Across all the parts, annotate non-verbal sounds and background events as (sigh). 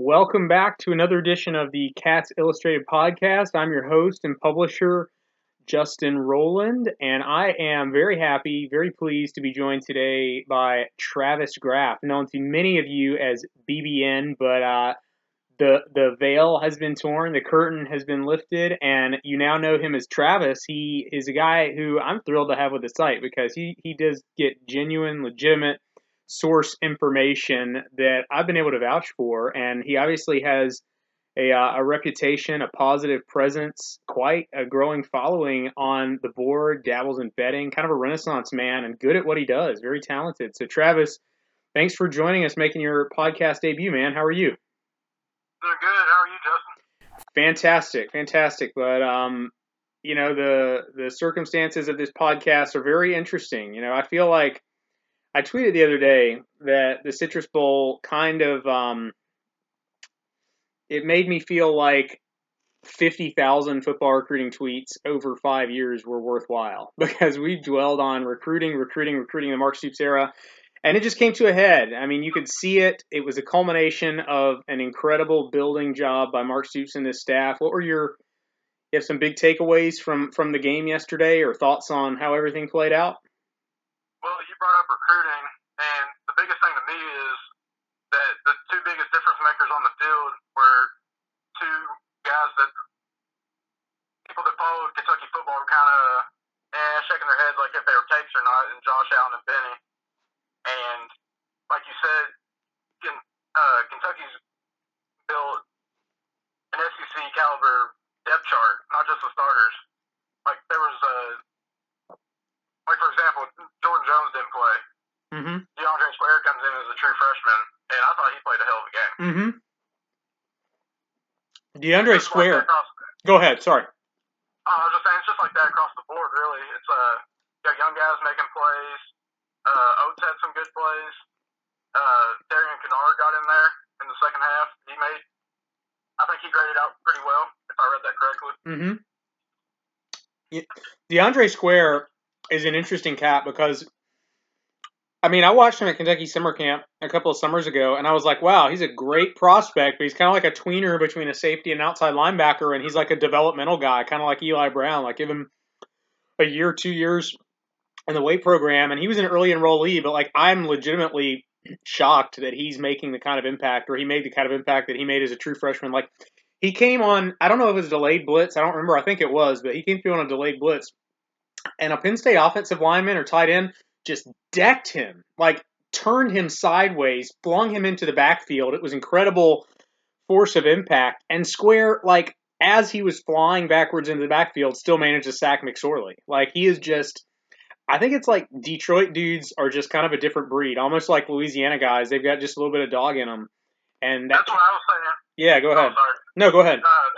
Welcome back to another edition of the Cats Illustrated podcast. I'm your host and publisher, Justin Rowland, and I am very happy, very pleased to be joined today by Travis Graf, known to many of you as BBN, but uh, the the veil has been torn, the curtain has been lifted, and you now know him as Travis. He is a guy who I'm thrilled to have with the site because he he does get genuine, legitimate source information that I've been able to vouch for, and he obviously has a, uh, a reputation, a positive presence, quite a growing following on the board, dabbles in betting, kind of a renaissance man, and good at what he does, very talented. So, Travis, thanks for joining us, making your podcast debut, man. How are you? Doing good. How are you, Justin? Fantastic, fantastic. But um, you know the the circumstances of this podcast are very interesting. You know, I feel like I tweeted the other day that the Citrus Bowl kind of um, it made me feel like 50,000 football recruiting tweets over five years were worthwhile (laughs) because we dwelled on recruiting, recruiting, recruiting the Mark Stoops era. And it just came to a head. I mean, you could see it. It was a culmination of an incredible building job by Mark Stoops and his staff. What were your, you have some big takeaways from, from the game yesterday or thoughts on how everything played out? Brought up recruiting, and the biggest thing to me is that the two biggest difference makers on the field were two guys that people that followed Kentucky football were kind of eh, shaking their heads like if they were takes or not, and Josh Allen and Benny. And like you said, uh, Kentucky's built an SEC caliber depth chart, not just the starters. Like there was a like for example, Jordan Jones didn't play. Mm-hmm. DeAndre Square comes in as a true freshman, and I thought he played a hell of a game. Mm-hmm. DeAndre Square. Like across, Go ahead. Sorry. uh, I was just saying, it's just like that across the board, really. It's uh, you got young guys making plays. Uh, Oates had some good plays. Uh, Darian Kinnard got in there in the second half. He made, I think he graded out pretty well, if I read that correctly. Mm-hmm. DeAndre Square is an interesting cat because, I mean, I watched him at Kentucky Summer Camp a couple of summers ago, and I was like, wow, he's a great prospect, but he's kind of like a tweener between a safety and outside linebacker, and he's like a developmental guy, kind of like Eli Brown. Like, give him a year, two years in the weight program, and he was an early enrollee, but like, I'm legitimately shocked that he's making the kind of impact, or he made the kind of impact that he made as a true freshman. Like, he came on, I don't know if it was delayed blitz, I don't remember, I think it was, but he came through on a delayed blitz and a Penn State offensive lineman or tight end just decked him, like turned him sideways, flung him into the backfield. It was incredible force of impact. And Square, like as he was flying backwards into the backfield, still managed to sack McSorley. Like he is just. I think it's like Detroit dudes are just kind of a different breed, almost like Louisiana guys. They've got just a little bit of dog in them, and that, That's what I was saying. yeah. Go ahead. Oh. No, go ahead. Uh,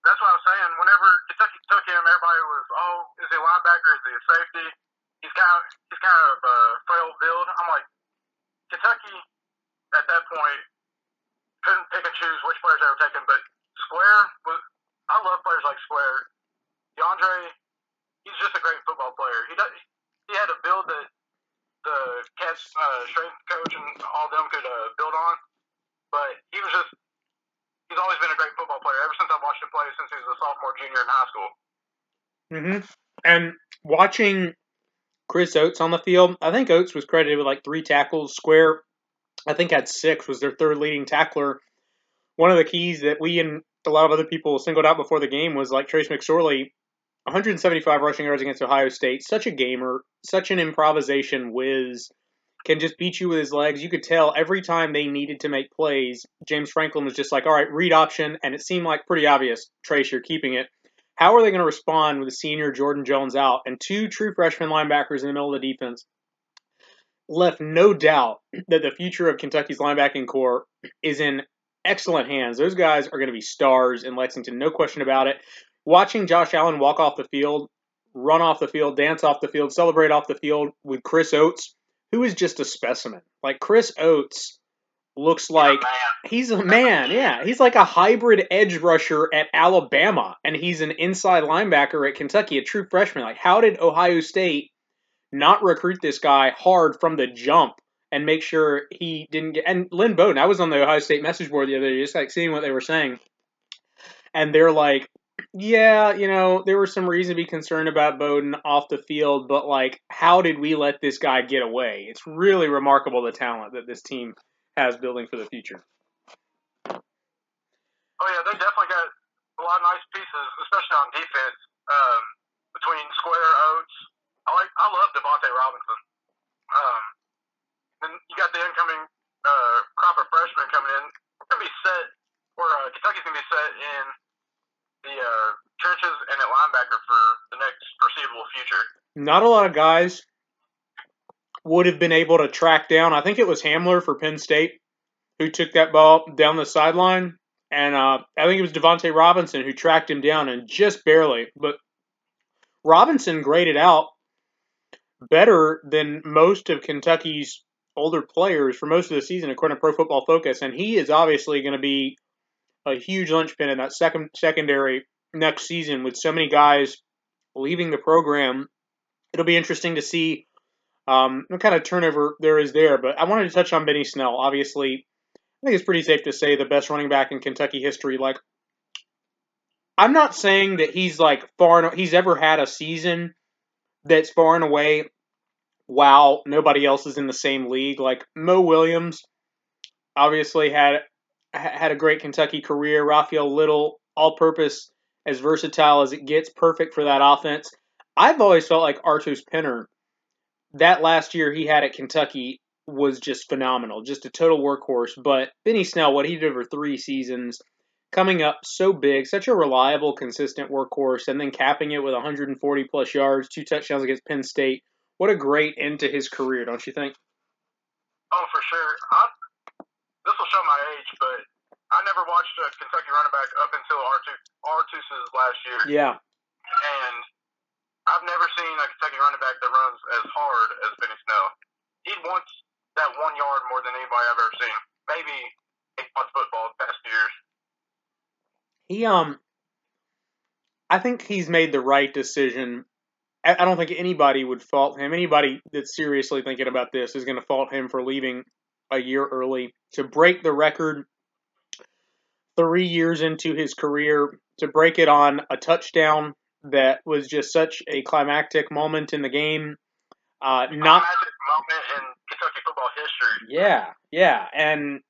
that's what I was saying. Whenever Kentucky took him, everybody was, "Oh, is he a linebacker? Is he a safety?" He's kind of he's kind of a frail build. I'm like, Kentucky at that point couldn't pick and choose which players they were taking, but Square was. I love players like Square. DeAndre, he's just a great football player. He does, he had a build that the Cats uh, strength coach and all them could uh, build on, but he was just he's always been a great football player ever since I watched him play since he was a sophomore, junior in high school. hmm And watching Chris Oates on the field, I think Oates was credited with like three tackles. Square, I think, had six, was their third leading tackler. One of the keys that we and a lot of other people singled out before the game was like Trace McSorley, 175 rushing yards against Ohio State. Such a gamer, such an improvisation whiz. Can just beat you with his legs. You could tell every time they needed to make plays, James Franklin was just like, all right, read option. And it seemed like pretty obvious, Trace, you're keeping it. How are they going to respond with the senior Jordan Jones out and two true freshman linebackers in the middle of the defense? Left no doubt that the future of Kentucky's linebacking core is in excellent hands. Those guys are going to be stars in Lexington, no question about it. Watching Josh Allen walk off the field, run off the field, dance off the field, celebrate off the field with Chris Oates, who is just a specimen. Like Chris Oates looks like he's a man. Yeah, he's like a hybrid edge rusher at Alabama, and he's an inside linebacker at Kentucky, a true freshman. Like, how did Ohio State not recruit this guy hard from the jump and make sure he didn't get. And Lynn Bowden, I was on the Ohio State message board the other day, just like seeing what they were saying, and they're like, yeah, you know, there was some reason to be concerned about Bowden off the field, but like, how did we let this guy get away? It's really remarkable the talent that this team has building for the future. Oh yeah, they definitely got a lot of nice pieces, especially on defense. Um, between Square Oates, I like, I love Davonte Robinson. Um, then you got the incoming uh, crop of freshmen coming in. We're gonna be set, or uh, Kentucky's gonna be set in the uh, trenches and at linebacker for the next foreseeable future. Not a lot of guys would have been able to track down. I think it was Hamler for Penn State who took that ball down the sideline, and uh, I think it was Davonte Robinson who tracked him down and just barely. But Robinson graded out better than most of Kentucky's older players for most of the season, according to Pro Football Focus, and he is obviously going to be a huge linchpin in that second secondary next season with so many guys leaving the program. It'll be interesting to see um, what kind of turnover there is there. But I wanted to touch on Benny Snell. Obviously, I think it's pretty safe to say the best running back in Kentucky history. Like, I'm not saying that he's like far. He's ever had a season that's far and away. Wow, nobody else is in the same league. Like Moe Williams, obviously had had a great Kentucky career. Rafael Little, all-purpose, as versatile as it gets, perfect for that offense. I've always felt like Artose Pinner, that last year he had at Kentucky was just phenomenal, just a total workhorse. But Benny Snell, what he did over three seasons, coming up so big, such a reliable, consistent workhorse, and then capping it with 140 plus yards, two touchdowns against Penn State. What a great end to his career, don't you think? Oh, for sure. I, this will show my age, but I never watched a Kentucky running back up until Artose's last year. Yeah. And I've never seen a Kentucky running back that runs as hard as Benny Snell. He wants that one yard more than anybody I've ever seen. Maybe in football the past years. He um I think he's made the right decision. I don't think anybody would fault him. Anybody that's seriously thinking about this is going to fault him for leaving a year early to break the record three years into his career to break it on a touchdown that was just such a climactic moment in the game. Uh, not moment in Kentucky football history. Yeah, yeah, and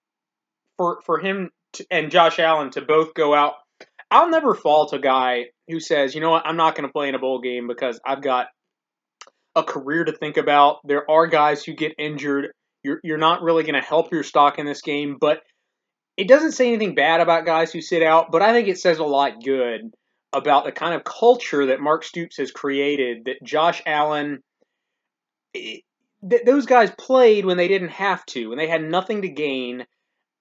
for for him to, and Josh Allen to both go out, I'll never fault a guy who says, you know what, I'm not going to play in a bowl game because I've got a career to think about. There are guys who get injured. You're you're not really going to help your stock in this game, but it doesn't say anything bad about guys who sit out, but I think it says a lot good about the kind of culture that Mark Stoops has created. That Josh Allen, it, th- those guys played when they didn't have to, and they had nothing to gain.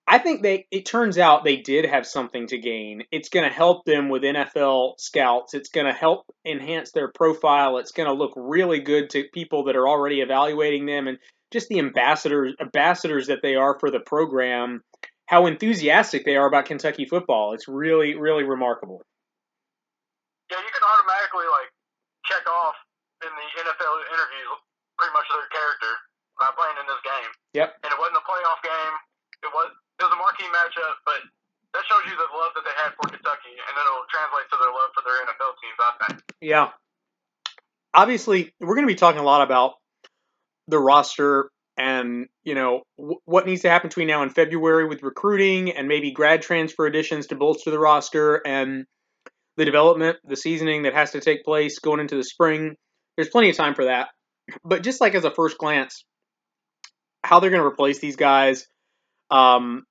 I think they. It turns out they did have something to gain. It's going to help them with NFL scouts. It's going to help enhance their profile. It's going to look really good to people that are already evaluating them, and just the ambassadors ambassadors that they are for the program how enthusiastic they are about Kentucky football. It's really, really remarkable. Yeah, you can automatically like check off in the NFL interviews pretty much their character by playing in this game. Yep. And it wasn't a playoff game. It was it was a marquee matchup, but that shows you the love that they had for Kentucky, and it'll translate to their love for their NFL teams. I think. Yeah. Obviously, we're going to be talking a lot about the roster and you know w- what needs to happen between now and February with recruiting and maybe grad transfer additions to bolster the roster and the development, the seasoning that has to take place going into the spring. There's plenty of time for that. But just like as a first glance, how they're going to replace these guys, um,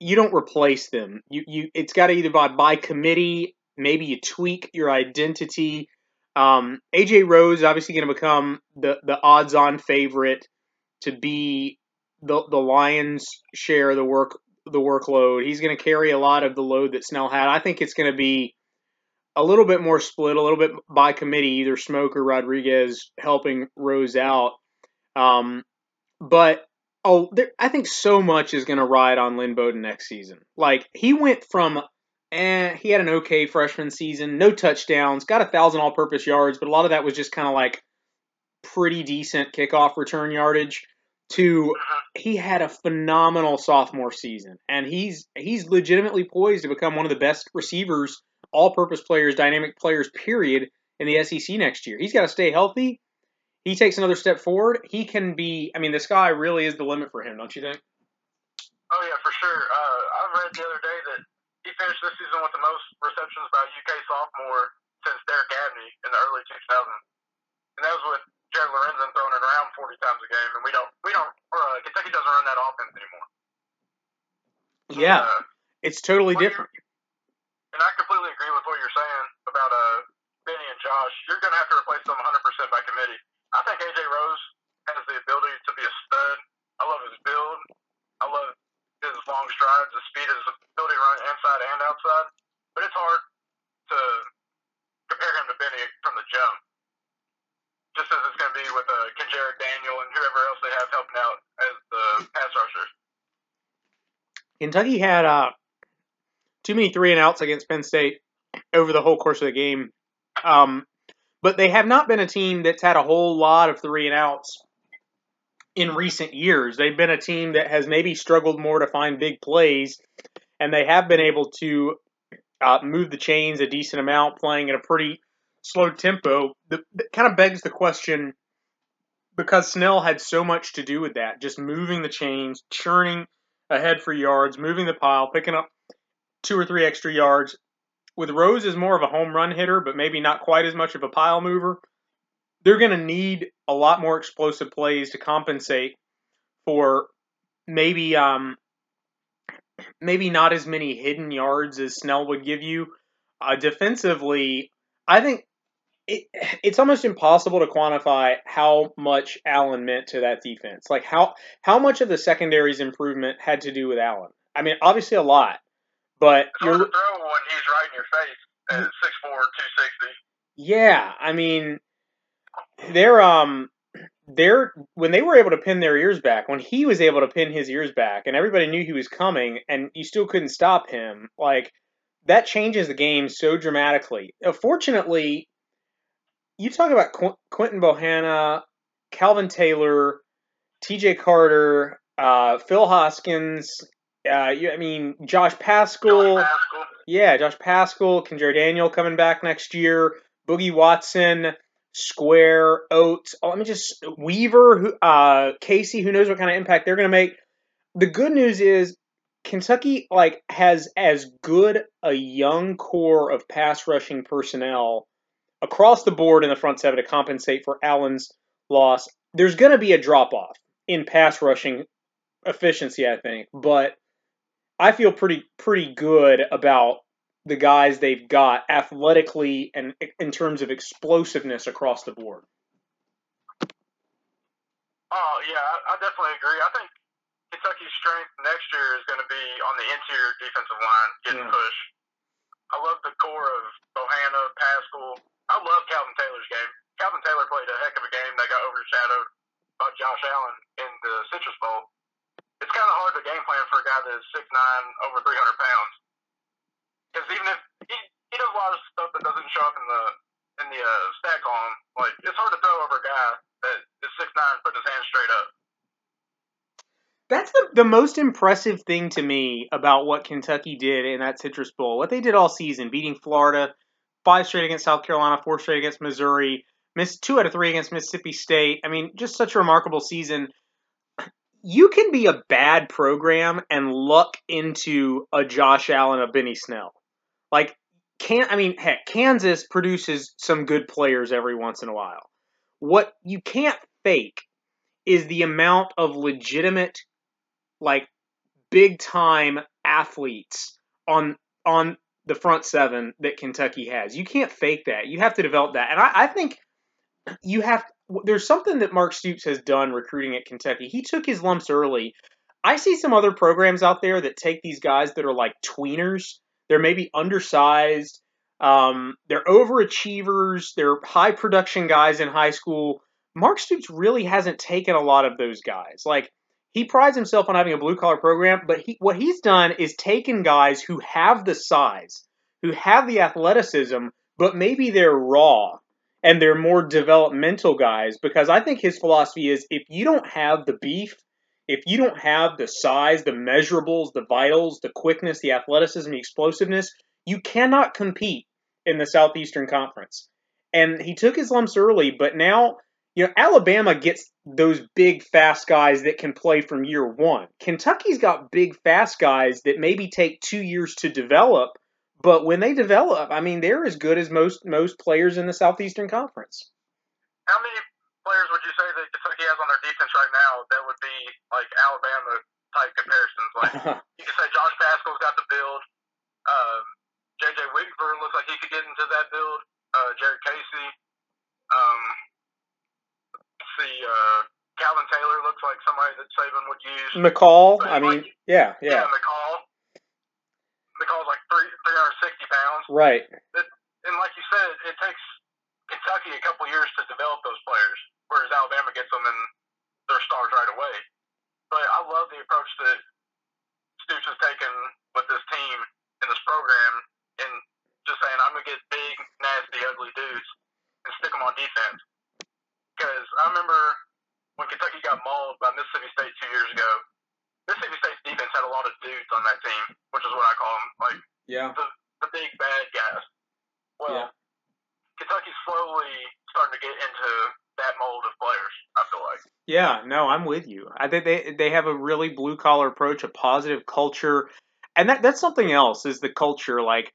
you don't replace them. You you it's got to either by by committee, maybe you tweak your identity. Um, AJ Rose is obviously going to become the the odds on favorite to be the the Lions share the work the workload. He's going to carry a lot of the load that Snell had. I think it's going to be a little bit more split, a little bit by committee, either Smoke or Rodriguez helping Rose out. Um, but oh, there, I think so much is going to ride on Lynn Bowden next season. Like he went from, eh, he had an okay freshman season, no touchdowns, got a thousand all-purpose yards, but a lot of that was just kind of like pretty decent kickoff return yardage to he had a phenomenal sophomore season, and he's he's legitimately poised to become one of the best receivers, all-purpose players, dynamic players, period, in the SEC next year. He's got to stay healthy. He takes another step forward. He can be. I mean, the sky really is the limit for him, don't you think? Oh yeah, for sure. Uh, I read the other day that he finished this season with the most receptions by a UK sophomore since Derek Abney in the early 2000s, and that was with Jared Lorenzen throwing it around 40 times a game, and we don't, we don't, or uh, Kentucky doesn't run that offense anymore. Yeah, Uh, it's totally different. And I completely agree with what you're saying about uh, Benny and Josh. You're going to have to replace them 100% by committee. I think AJ Rose has the ability to be a stud. I love his build. I love his long strides, his speed, his ability to run inside and outside. But it's hard to compare him to Benny from the jump. Just as it's going to be with uh, Kenjerick Daniel and whoever else they have helping out as the pass rushers. Kentucky had uh, too many three and outs against Penn State over the whole course of the game. Um, but they have not been a team that's had a whole lot of three and outs in recent years. They've been a team that has maybe struggled more to find big plays, and they have been able to uh, move the chains a decent amount, playing at a pretty slow tempo. That, that kind of begs the question because Snell had so much to do with that, just moving the chains, churning ahead for yards, moving the pile, picking up two or three extra yards. With Rose as more of a home run hitter, but maybe not quite as much of a pile mover, they're going to need a lot more explosive plays to compensate for maybe um, maybe not as many hidden yards as Snell would give you. Uh, defensively, I think it, it's almost impossible to quantify how much Allen meant to that defense. Like how how much of the secondary's improvement had to do with Allen. I mean, obviously a lot, but hard you're to throw when he's right in your face at 6'4", 260. yeah. I mean, they're um they're when they were able to pin their ears back when he was able to pin his ears back and everybody knew he was coming and you still couldn't stop him like that changes the game so dramatically Uh, fortunately you talk about Qu- quinton bohanna calvin taylor tj carter uh, phil hoskins uh, you, i mean josh paschal Josh Paschal. yeah, Josh Paschal, Kendra Daniel coming back next year, Boogie Watson, Square, Oates. Oh, let me just Weaver, who, uh, Casey. Who knows what kind of impact they're going to make? The good news is Kentucky like has as good a young core of pass rushing personnel across the board in the front seven to compensate for Allen's loss. There's going to be a drop off in pass rushing efficiency, I think, but I feel pretty pretty good about the guys they've got athletically and in terms of explosiveness across the board. Oh yeah, I, I definitely agree. I think Kentucky's strength next year is going to be on the interior defensive line getting Yeah. pushed. I love the core of Bohanna, Paschal. I love Calvin Taylor's game. Calvin Taylor played a heck of a game that got overshadowed by Josh Allen in the Citrus Bowl. It's kind of hard to game plan for a guy that's six nine, over 300 pounds. Because even if he, he does a lot of stuff that doesn't show up in the in the uh, stat column, like it's hard to throw over a guy that is six nine, putting his hands straight up. That's the, the most impressive thing to me about what Kentucky did in that Citrus Bowl. What they did all season, beating Florida, five straight against South Carolina, four straight against Missouri, missed two out of three against Mississippi State. I mean, just such a remarkable season. You can be a bad program and luck into a Josh Allen, a Benny Snell. Like, can't. I mean, heck, Kansas produces some good players every once in a while. What you can't fake is the amount of legitimate like big time athletes on on the front seven that Kentucky has. You can't fake that. You have to develop that. And I, I think you have there's something that Mark Stoops has done recruiting at Kentucky. He took his lumps early. I see some other programs out there that take these guys that are like tweeners. They're maybe undersized. Um, they're overachievers. They're high production guys in high school. Mark Stoops really hasn't taken a lot of those guys. Like he prides himself on having a blue collar program, but he, what he's done is taken guys who have the size, who have the athleticism, but maybe they're raw and they're more developmental guys because I think his philosophy is if you don't have the beef, if you don't have the size, the measurables, the vitals, the quickness, the athleticism, the explosiveness, you cannot compete in the Southeastern Conference. And he took his lumps early, but now, you know, Alabama gets those big, fast guys that can play from year one. Kentucky's got big, fast guys that maybe take two years to develop, but when they develop, I mean, they're as good as most most players in the Southeastern Conference. How many players would you say that Kentucky has on their defense right now that would be like Alabama type comparisons? Like (laughs) you could say Josh Paschal's got the build. Um, JJ Weaver looks like he could get into that build. Uh, Jared Casey. Um, let's see. Uh, Calvin Taylor looks like somebody that Saban would use. McCall, So, I mean, like- yeah, yeah, yeah McCall. McCall's like three, 360 pounds. right. and like you said, it takes Kentucky a couple years to develop those players, whereas Alabama gets them and they're stars right away. But I love the approach that Stoops has taken with this team and this program, and just saying I'm gonna get big, nasty, ugly dudes and stick them on defense. Because I remember when Kentucky got mauled by Mississippi State two years ago. Mississippi State's defense had a lot of dudes on that team, which is what I call them, like Yeah. the the big bad guys. Well, Yeah. Kentucky's slowly starting to get into that mold of players. I feel like. Yeah, no, I'm with you. I think they they have a really blue collar approach, a positive culture, and that that's something else is the culture. Like,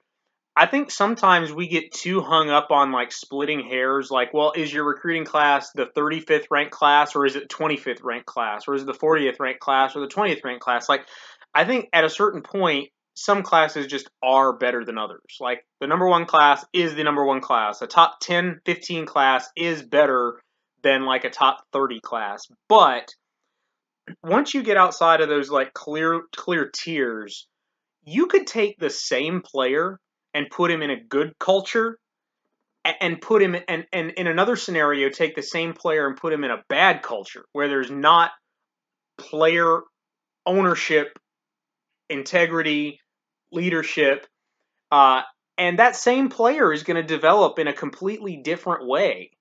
I think sometimes we get too hung up on like splitting hairs. Like, well, is your recruiting class the 35th ranked class, or is it 25th ranked class, or is it the 40th ranked class, or the 20th ranked class? Like, I think at a certain point, some classes just are better than others. Like the number one class is the number one class. A top 10, 15 class is better than like a top 30 class. But once you get outside of those like clear clear tiers, you could take the same player and put him in a good culture and put him and, and in another scenario take the same player and put him in a bad culture where there's not player ownership, integrity, leadership, uh, and that same player is going to develop in a completely different way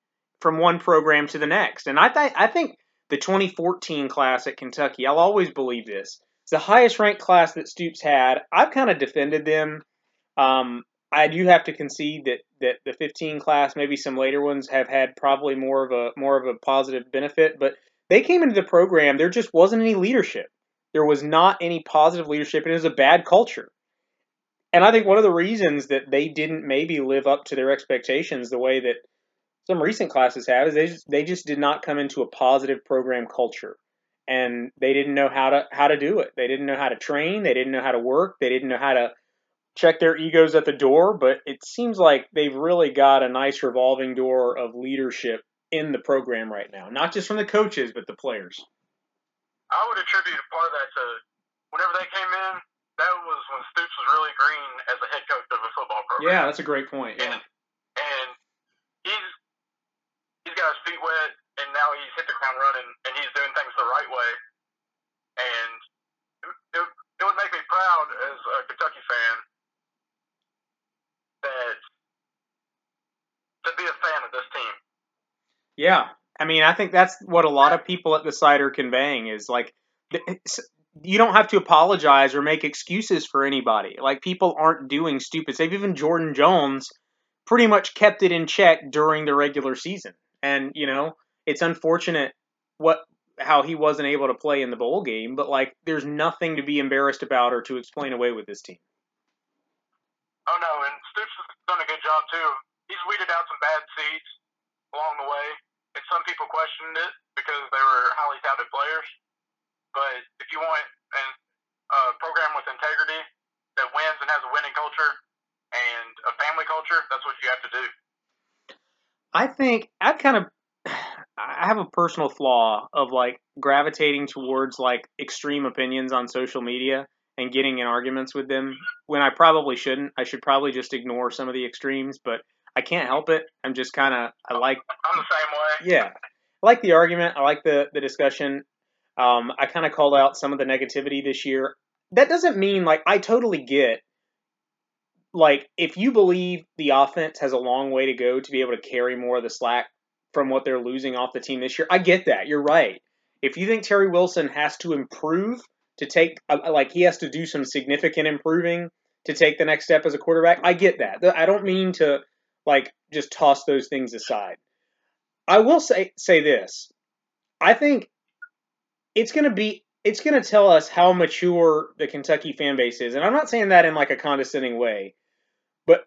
from one program to the next. And I think I think the 2014 class at Kentucky, I'll always believe this. It's the highest ranked class that Stoops had. I've kind of defended them. Um, I do have to concede that that the 15 class, maybe some later ones, have had probably more of a more of a positive benefit. But they came into the program, there just wasn't any leadership. There was not any positive leadership, and it was a bad culture. And I think one of the reasons that they didn't maybe live up to their expectations the way that some recent classes have is they just, they just did not come into a positive program culture, and they didn't know how to how to do it. They didn't know how to train. They didn't know how to work. They didn't know how to check their egos at the door. But it seems like they've really got a nice revolving door of leadership in the program right now, not just from the coaches but the players. I would attribute a part of that to whenever they came in. That was when Stoops was really green as a head coach of a football program. Yeah, that's a great point. Yeah. And, and he's he's got his feet wet, and now he's hit the ground running, and he's doing things the right way. And it, it, it would make me proud as a Kentucky fan that to be a fan of this team. Yeah, I mean, I think that's what a lot of people at the site are conveying is like, you don't have to apologize or make excuses for anybody. Like people aren't doing stupid stuff. Even Jordan Jones pretty much kept it in check during the regular season, and you know, it's unfortunate what how he wasn't able to play in the bowl game, but like, there's nothing to be embarrassed about or to explain away with this team. Oh no, and Stoops has done a good job too. He's weeded out some bad seeds along the way, and some people questioned it because they were highly touted players. But if you want a uh, program with integrity that wins and has a winning culture and a family culture, that's what you have to do. I think I kind of I have a personal flaw of like gravitating towards like extreme opinions on social media and getting in arguments with them when I probably shouldn't. I should probably just ignore some of the extremes, but I can't help it. I'm just kind of I like I'm the same way. yeah. I like the argument. I like the the discussion. Um, I kind of called out some of the negativity this year. That doesn't mean like I totally get like if you believe the offense has a long way to go to be able to carry more of the slack from what they're losing off the team this year, I get that. You're right. If you think Terry Wilson has to improve to take uh, like he has to do some significant improving to take the next step as a quarterback, I get that. I don't mean to like just toss those things aside. I will say say this. I think it's going to be it's going to tell us how mature the Kentucky fan base is. And I'm not saying that in like a condescending way. But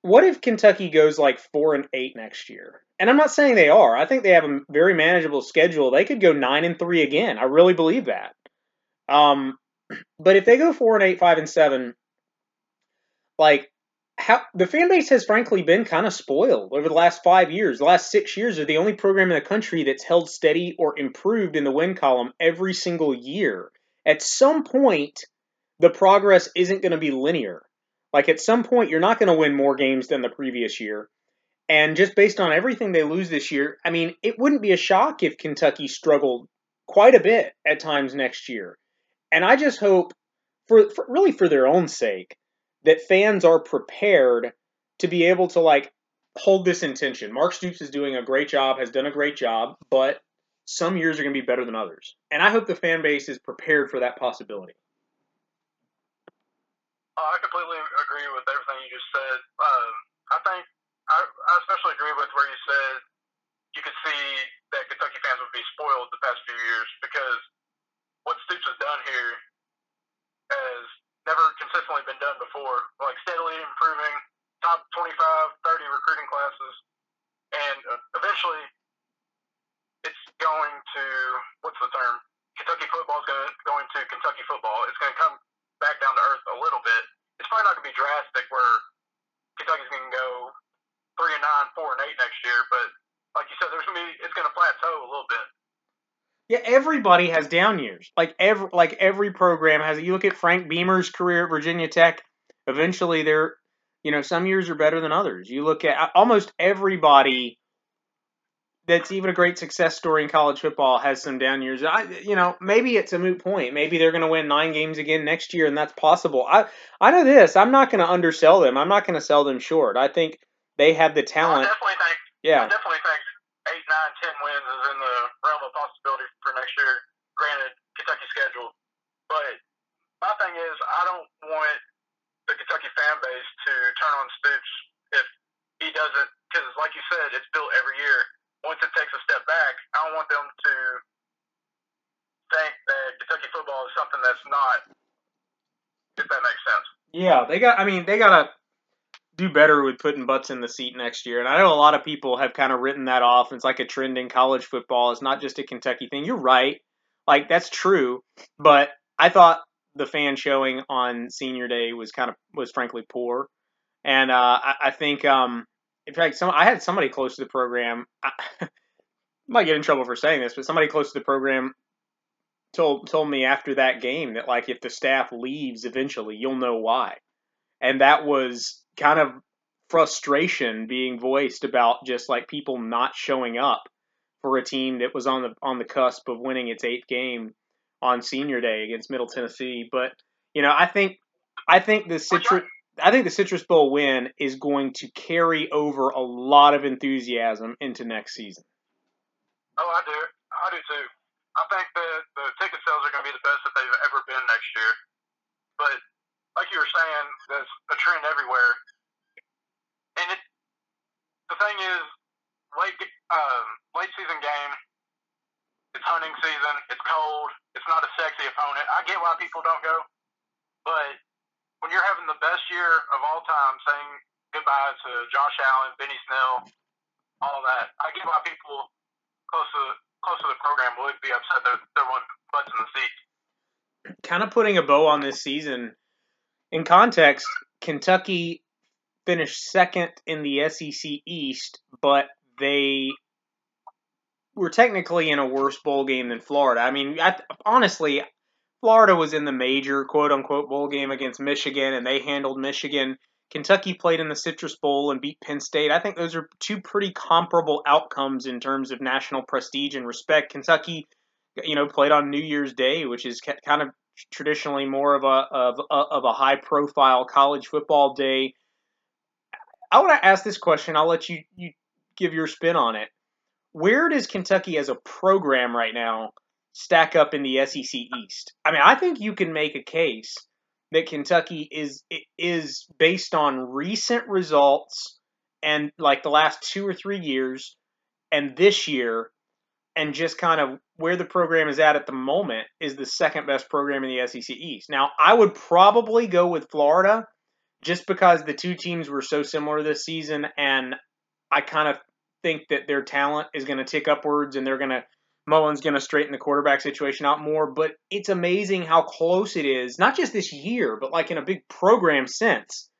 what if Kentucky goes like 4 and 8 next year? And I'm not saying they are. I think they have a very manageable schedule. They could go 9 and 3 again. I really believe that. Um (clears throat) but if they go 4 and 8, 5 and 7, like how the fan base has frankly been kind of spoiled over the last five years. The last six years are the only program in the country that's held steady or improved in the win column every single year. At some point, the progress isn't going to be linear. Like at some point, you're not going to win more games than the previous year. And just based on everything they lose this year, I mean, it wouldn't be a shock if Kentucky struggled quite a bit at times next year. And I just hope, for, for really for their own sake, that fans are prepared to be able to like hold this intention. Mark Stoops is doing a great job, has done a great job, but some years are going to be better than others. And I hope the fan base is prepared for that possibility. Uh, I completely agree with everything you just said. Um, I think I, I especially agree with where you said you could see that Kentucky fans would be spoiled the past few years because what Stoops has done here has never consistently been done before. Like steadily improving, top 25, 30 recruiting classes, and uh, eventually it's going to what's the term? Kentucky football is going to going to Kentucky football. It's going to come back down to earth a little bit. It's probably not going to be drastic where Kentucky's going to go three and nine, four and eight next year, but like you said, there's going to be it's going to plateau a little bit. Yeah, everybody has down years. Like every like every program has. You look at Frank Beamer's career at Virginia Tech. Eventually, they're you know some years are better than others. You look at almost everybody that's even a great success story in college football has some down years. I, you know, maybe it's a moot point. Maybe they're going to win nine games again next year, and that's possible. I, I know this. I'm not going to undersell them. I'm not going to sell them short. I think they have the talent. I definitely think. Yeah. I definitely think eight, nine, ten wins is in the realm of possibility for next year. Granted, Kentucky schedule, but my thing is, I don't want the Kentucky fan base to turn on Stoops if he doesn't, because like you said, it's built every year. Once it takes a step back, I don't want them to think that Kentucky football is something that's not. If that makes sense. Yeah, they got. I mean, they got to do better with putting butts in the seat next year. And I know a lot of people have kind of written that off. It's like a trend in college football. It's not just a Kentucky thing. You're right. Like that's true. But I thought the fan showing on senior day was kind of was frankly poor. And uh, I, I, think um, in fact some I had somebody close to the program I, (laughs) might get in trouble for saying this, but somebody close to the program told told me after that game that like if the staff leaves eventually, you'll know why. And that was kind of frustration being voiced about just like people not showing up for a team that was on the on the cusp of winning its eighth game on senior day against Middle Tennessee. But you know, I think I think the citrus I think the Citrus Bowl win is going to carry over a lot of enthusiasm into next season. Oh, I do. I do too. I think the the ticket sales are going to be the best that they've ever been next year. But like you were saying, there's a trend everywhere and it, the thing is, late um, late season game. It's hunting season. It's cold. It's not a sexy opponent. I get why people don't go, but when you're having the best year of all time, saying goodbye to Josh Allen, Benny Snell, all that, I get why people close to close to the program would be upset that they're one butts in the seat. Kind of putting a bow on this season. In context, Kentucky finished second in the SEC East, but they were technically in a worse bowl game than Florida. I mean, I, honestly, Florida was in the major quote unquote bowl game against Michigan, and they handled Michigan. Kentucky played in the Citrus Bowl and beat Penn State. I think those are two pretty comparable outcomes in terms of national prestige and respect. Kentucky, you know, played on New Year's Day, which is kind of traditionally more of a of, uh, of a high profile college football day. I want to ask this question. I'll let you you give your spin on it. Where does Kentucky as a program right now stack up in the SEC East? I mean, I think you can make a case that Kentucky is is based on recent results and like the last 2 or 3 years and this year and just kind of where the program is at at the moment is the second best program in the SEC East. Now, I would probably go with Florida just because the two teams were so similar this season and I kind of think that their talent is going to tick upwards and they're going to Mullen's going to straighten the quarterback situation out more, but it's amazing how close it is, not just this year, but like in a big program sense.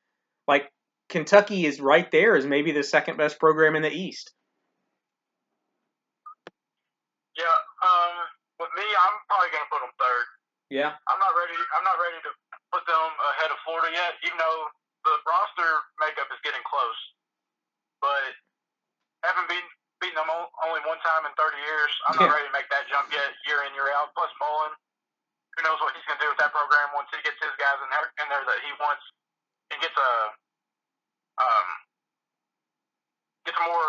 Like Kentucky is right there as maybe the second best program in the East. Yeah, um, with me, I'm probably going to put them third. Yeah. I'm not ready. I'm not ready to put them ahead of Florida yet, even though the roster makeup is getting close. But having been beaten them only one time in 30 years, I'm not ready to make that jump yet, year in year out. Plus Mullen, who knows what he's going to do with that program once he gets his guys in there, in there that he wants and gets a um gets more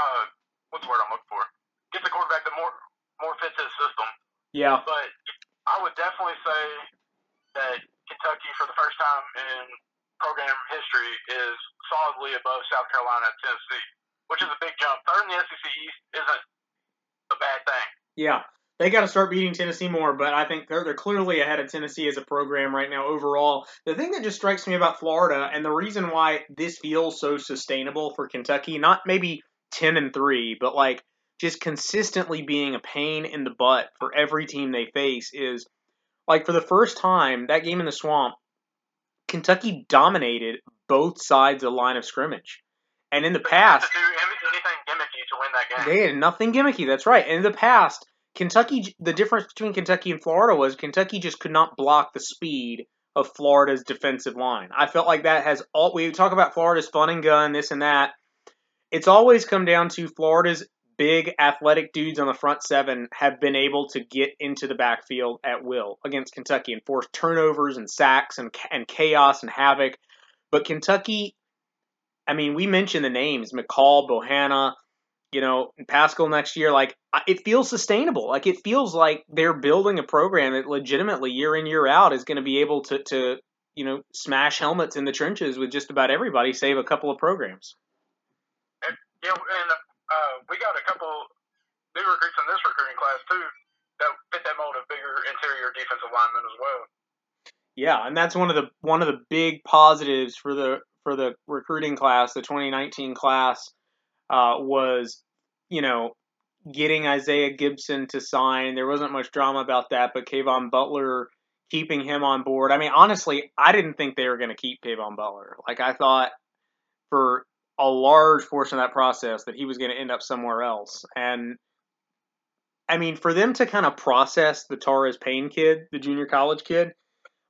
uh what's the word I'm looking for? Gets a quarterback that more more fits his system. Yeah. But I would definitely say that Kentucky, for the first time in program history, is solidly above South Carolina and Tennessee, which is a big jump. Third in the SEC East isn't a bad thing. Yeah. They got to start beating Tennessee more, but I think they're, they're clearly ahead of Tennessee as a program right now overall. The thing that just strikes me about Florida, and the reason why this feels so sustainable for Kentucky, not maybe 10 and 3, but like just consistently being a pain in the butt for every team they face is like for the first time that game in the swamp kentucky dominated both sides of the line of scrimmage and in the past they had to anything gimmicky to win that game. They had nothing gimmicky that's right and in the past kentucky the difference between kentucky and florida was kentucky just could not block the speed of florida's defensive line i felt like that has all we talk about florida's fun and gun this and that it's always come down to florida's big athletic dudes on the front seven have been able to get into the backfield at will against Kentucky and force turnovers and sacks and and chaos and havoc. But Kentucky, I mean, we mentioned the names McCall, Bohanna, you know, Paschal next year. Like it feels sustainable. Like it feels like they're building a program that legitimately year in year out is going to be able to to you know smash helmets in the trenches with just about everybody, save a couple of programs. Yeah, and uh, we got a couple new recruits in this recruiting class too that fit that mold of bigger interior defensive linemen as well. Yeah, and that's one of the one of the big positives for the for the recruiting class, the 2019 class, uh, was you know getting Isaiah Gibson to sign. There wasn't much drama about that, but Kayvon Butler keeping him on board. I mean, honestly, I didn't think they were going to keep Kayvon Butler. Like I thought for a large portion of that process that he was going to end up somewhere else. And I mean, for them to kind of process the Torres Payne kid, the junior college kid,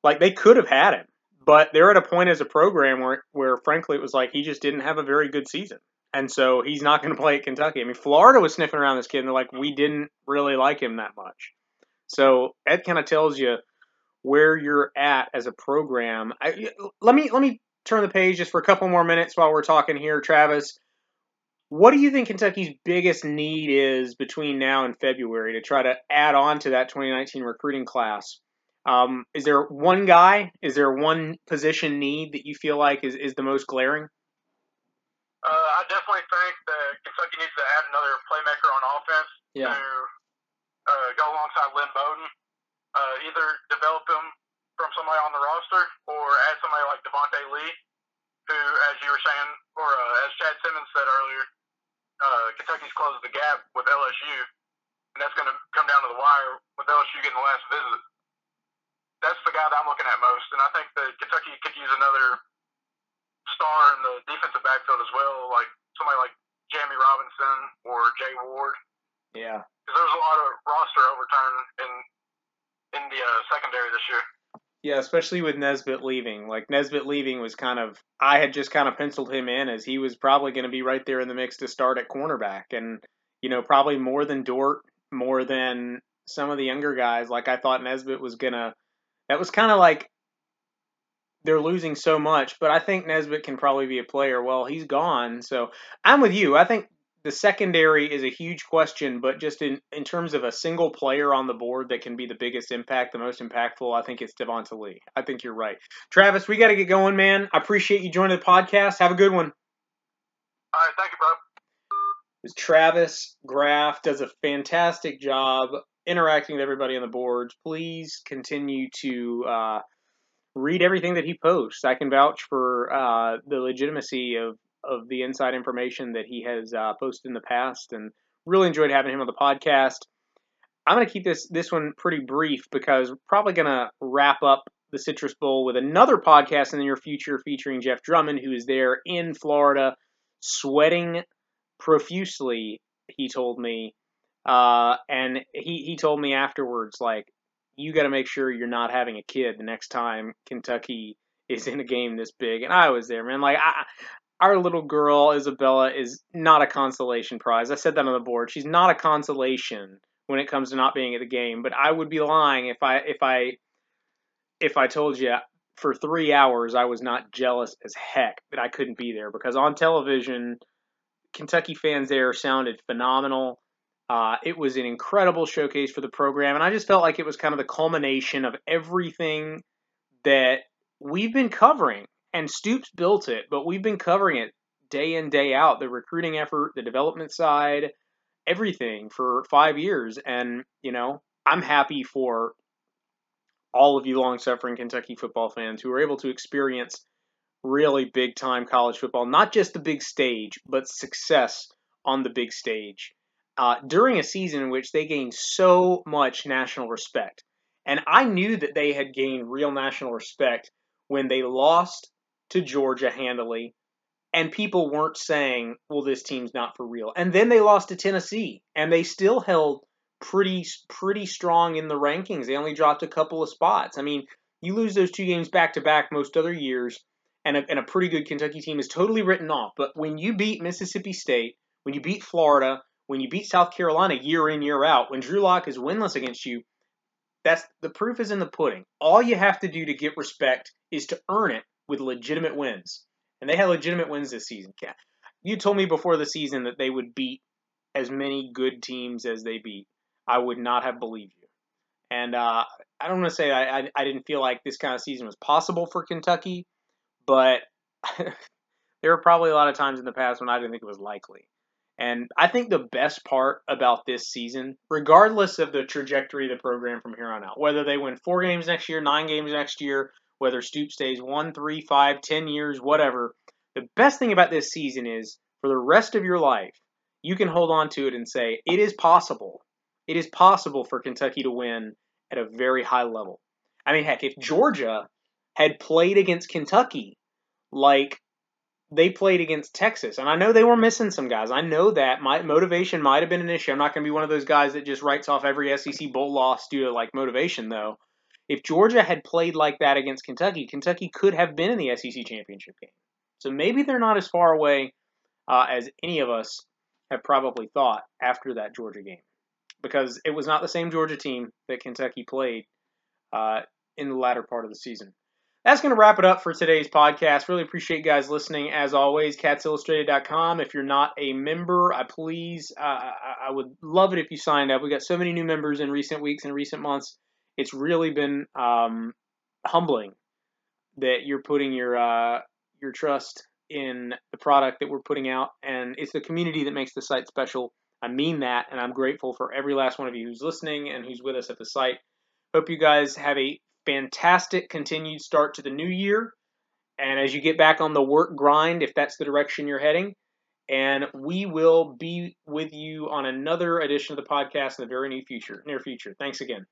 like they could have had him, but they're at a point as a program where, where frankly, it was like he just didn't have a very good season. And so he's not going to play at Kentucky. I mean, Florida was sniffing around this kid, and they're like, we didn't really like him that much. So that kind of tells you where you're at as a program. I, let me let me turn the page just for a couple more minutes while we're talking here, Travis. What do you think Kentucky's biggest need is between now and February to try to add on to that 2019 recruiting class? Um, is there one guy? Is there one position need that you feel like is, is the most glaring? Uh, I definitely think that Kentucky needs to add another playmaker on offense yeah. to uh, go alongside Lynn Bowden. Uh, either develop him from somebody on the roster or add somebody like Devonta Lee, who, as you were saying, or uh, as Chad Simmons said earlier, uh, Kentucky's closed the gap with LSU, and that's going to come down to the wire with LSU getting the last visit. That's the guy that I'm looking at most, and I think that Kentucky could use another star in the defensive backfield as well, like somebody like Jamie Robinson or Jay Ward. Yeah, because there was a lot of roster overturn in in the uh, secondary this year. Yeah, especially with Nesbitt leaving. Like Nesbitt leaving was kind of I had just kind of penciled him in as he was probably going to be right there in the mix to start at cornerback, and you know probably more than Dordt, more than some of the younger guys. Like I thought Nesbitt was gonna. That was kind of like they're losing so much, but I think Nesbitt can probably be a player. Well, he's gone, so I'm with you. I think the secondary is a huge question, but just in, in terms of a single player on the board that can be the biggest impact, the most impactful, I think it's Devonta Lee. I think you're right. Travis, we got to get going, man. I appreciate you joining the podcast. Have a good one. All right, thank you, bro. Travis Graff does a fantastic job interacting with everybody on the boards. Please continue to uh, read everything that he posts. I can vouch for uh, the legitimacy of of the inside information that he has uh, posted in the past, and really enjoyed having him on the podcast. I'm going to keep this this one pretty brief because we're probably going to wrap up the Citrus Bowl with another podcast in the near future featuring Jeff Drummond, who is there in Florida, sweating profusely. He told me, uh, and he he told me afterwards, like, you got to make sure you're not having a kid the next time Kentucky is in a game this big. And I was there, man. Like, I, our little girl Isabella is not a consolation prize. I said that on the board. She's not a consolation when it comes to not being at the game. But I would be lying if I if I if I told you for three hours I was not jealous as heck that I couldn't be there because on television, Kentucky fans there sounded phenomenal. Uh, it was an incredible showcase for the program, and I just felt like it was kind of the culmination of everything that we've been covering and Stoops built it, but we've been covering it day in day out. The recruiting effort, the development side, everything for five years, and you know I'm happy for all of you long-suffering Kentucky football fans who are able to experience really big time college football, not just the big stage, but success on the big stage uh, during a season in which they gained so much national respect. And I knew that they had gained real national respect when they lost to Georgia handily, and people weren't saying, "Well, this team's not for real." And then they lost to Tennessee, and they still held pretty pretty strong in the rankings. They only dropped a couple of spots. I mean, you lose those two games back to back most other years, and a, and a pretty good Kentucky team is totally written off. But when you beat Mississippi State, when you beat Florida, when you beat South Carolina year in year out, when Drew Lock is winless against you, that's the proof is in the pudding. All you have to do to get respect is to earn it with legitimate wins. And they had legitimate wins this season. You told me before the season that they would beat as many good teams as they beat. I would not have believed you. And uh, I don't want to say I, I, I didn't feel like this kind of season was possible for Kentucky, but (laughs) there were probably a lot of times in the past when I didn't think it was likely. And I think the best part about this season, regardless of the trajectory of the program from here on out, whether they win four games next year, nine games next year, whether Stoops stays one, three, five, ten years, whatever. The best thing about this season is for the rest of your life, you can hold on to it and say, it is possible. It is possible for Kentucky to win at a very high level. I mean, heck, if Georgia had played against Kentucky like they played against Texas, and I know they were missing some guys. I know that my motivation might have been an issue. I'm not going to be one of those guys that just writes off every SEC bowl loss due to like motivation, though. If Georgia had played like that against Kentucky, Kentucky could have been in the SEC championship game. So maybe they're not as far away uh, as any of us have probably thought after that Georgia game, because it was not the same Georgia team that Kentucky played uh, in the latter part of the season. That's going to wrap it up for today's podcast. Really appreciate you guys listening. As always, catsillustrated.com. If you're not a member, I please, uh, I would love it if you signed up. We got so many new members in recent weeks and recent months it's really been um, humbling that you're putting your uh, your trust in the product that we're putting out, and it's the community that makes the site special. I mean that, and I'm grateful for every last one of you who's listening and who's with us at the site. Hope you guys have a fantastic continued start to the new year. And as you get back on the work grind, if that's the direction you're heading, and we will be with you on another edition of the podcast in the very near future. Near future. Thanks again.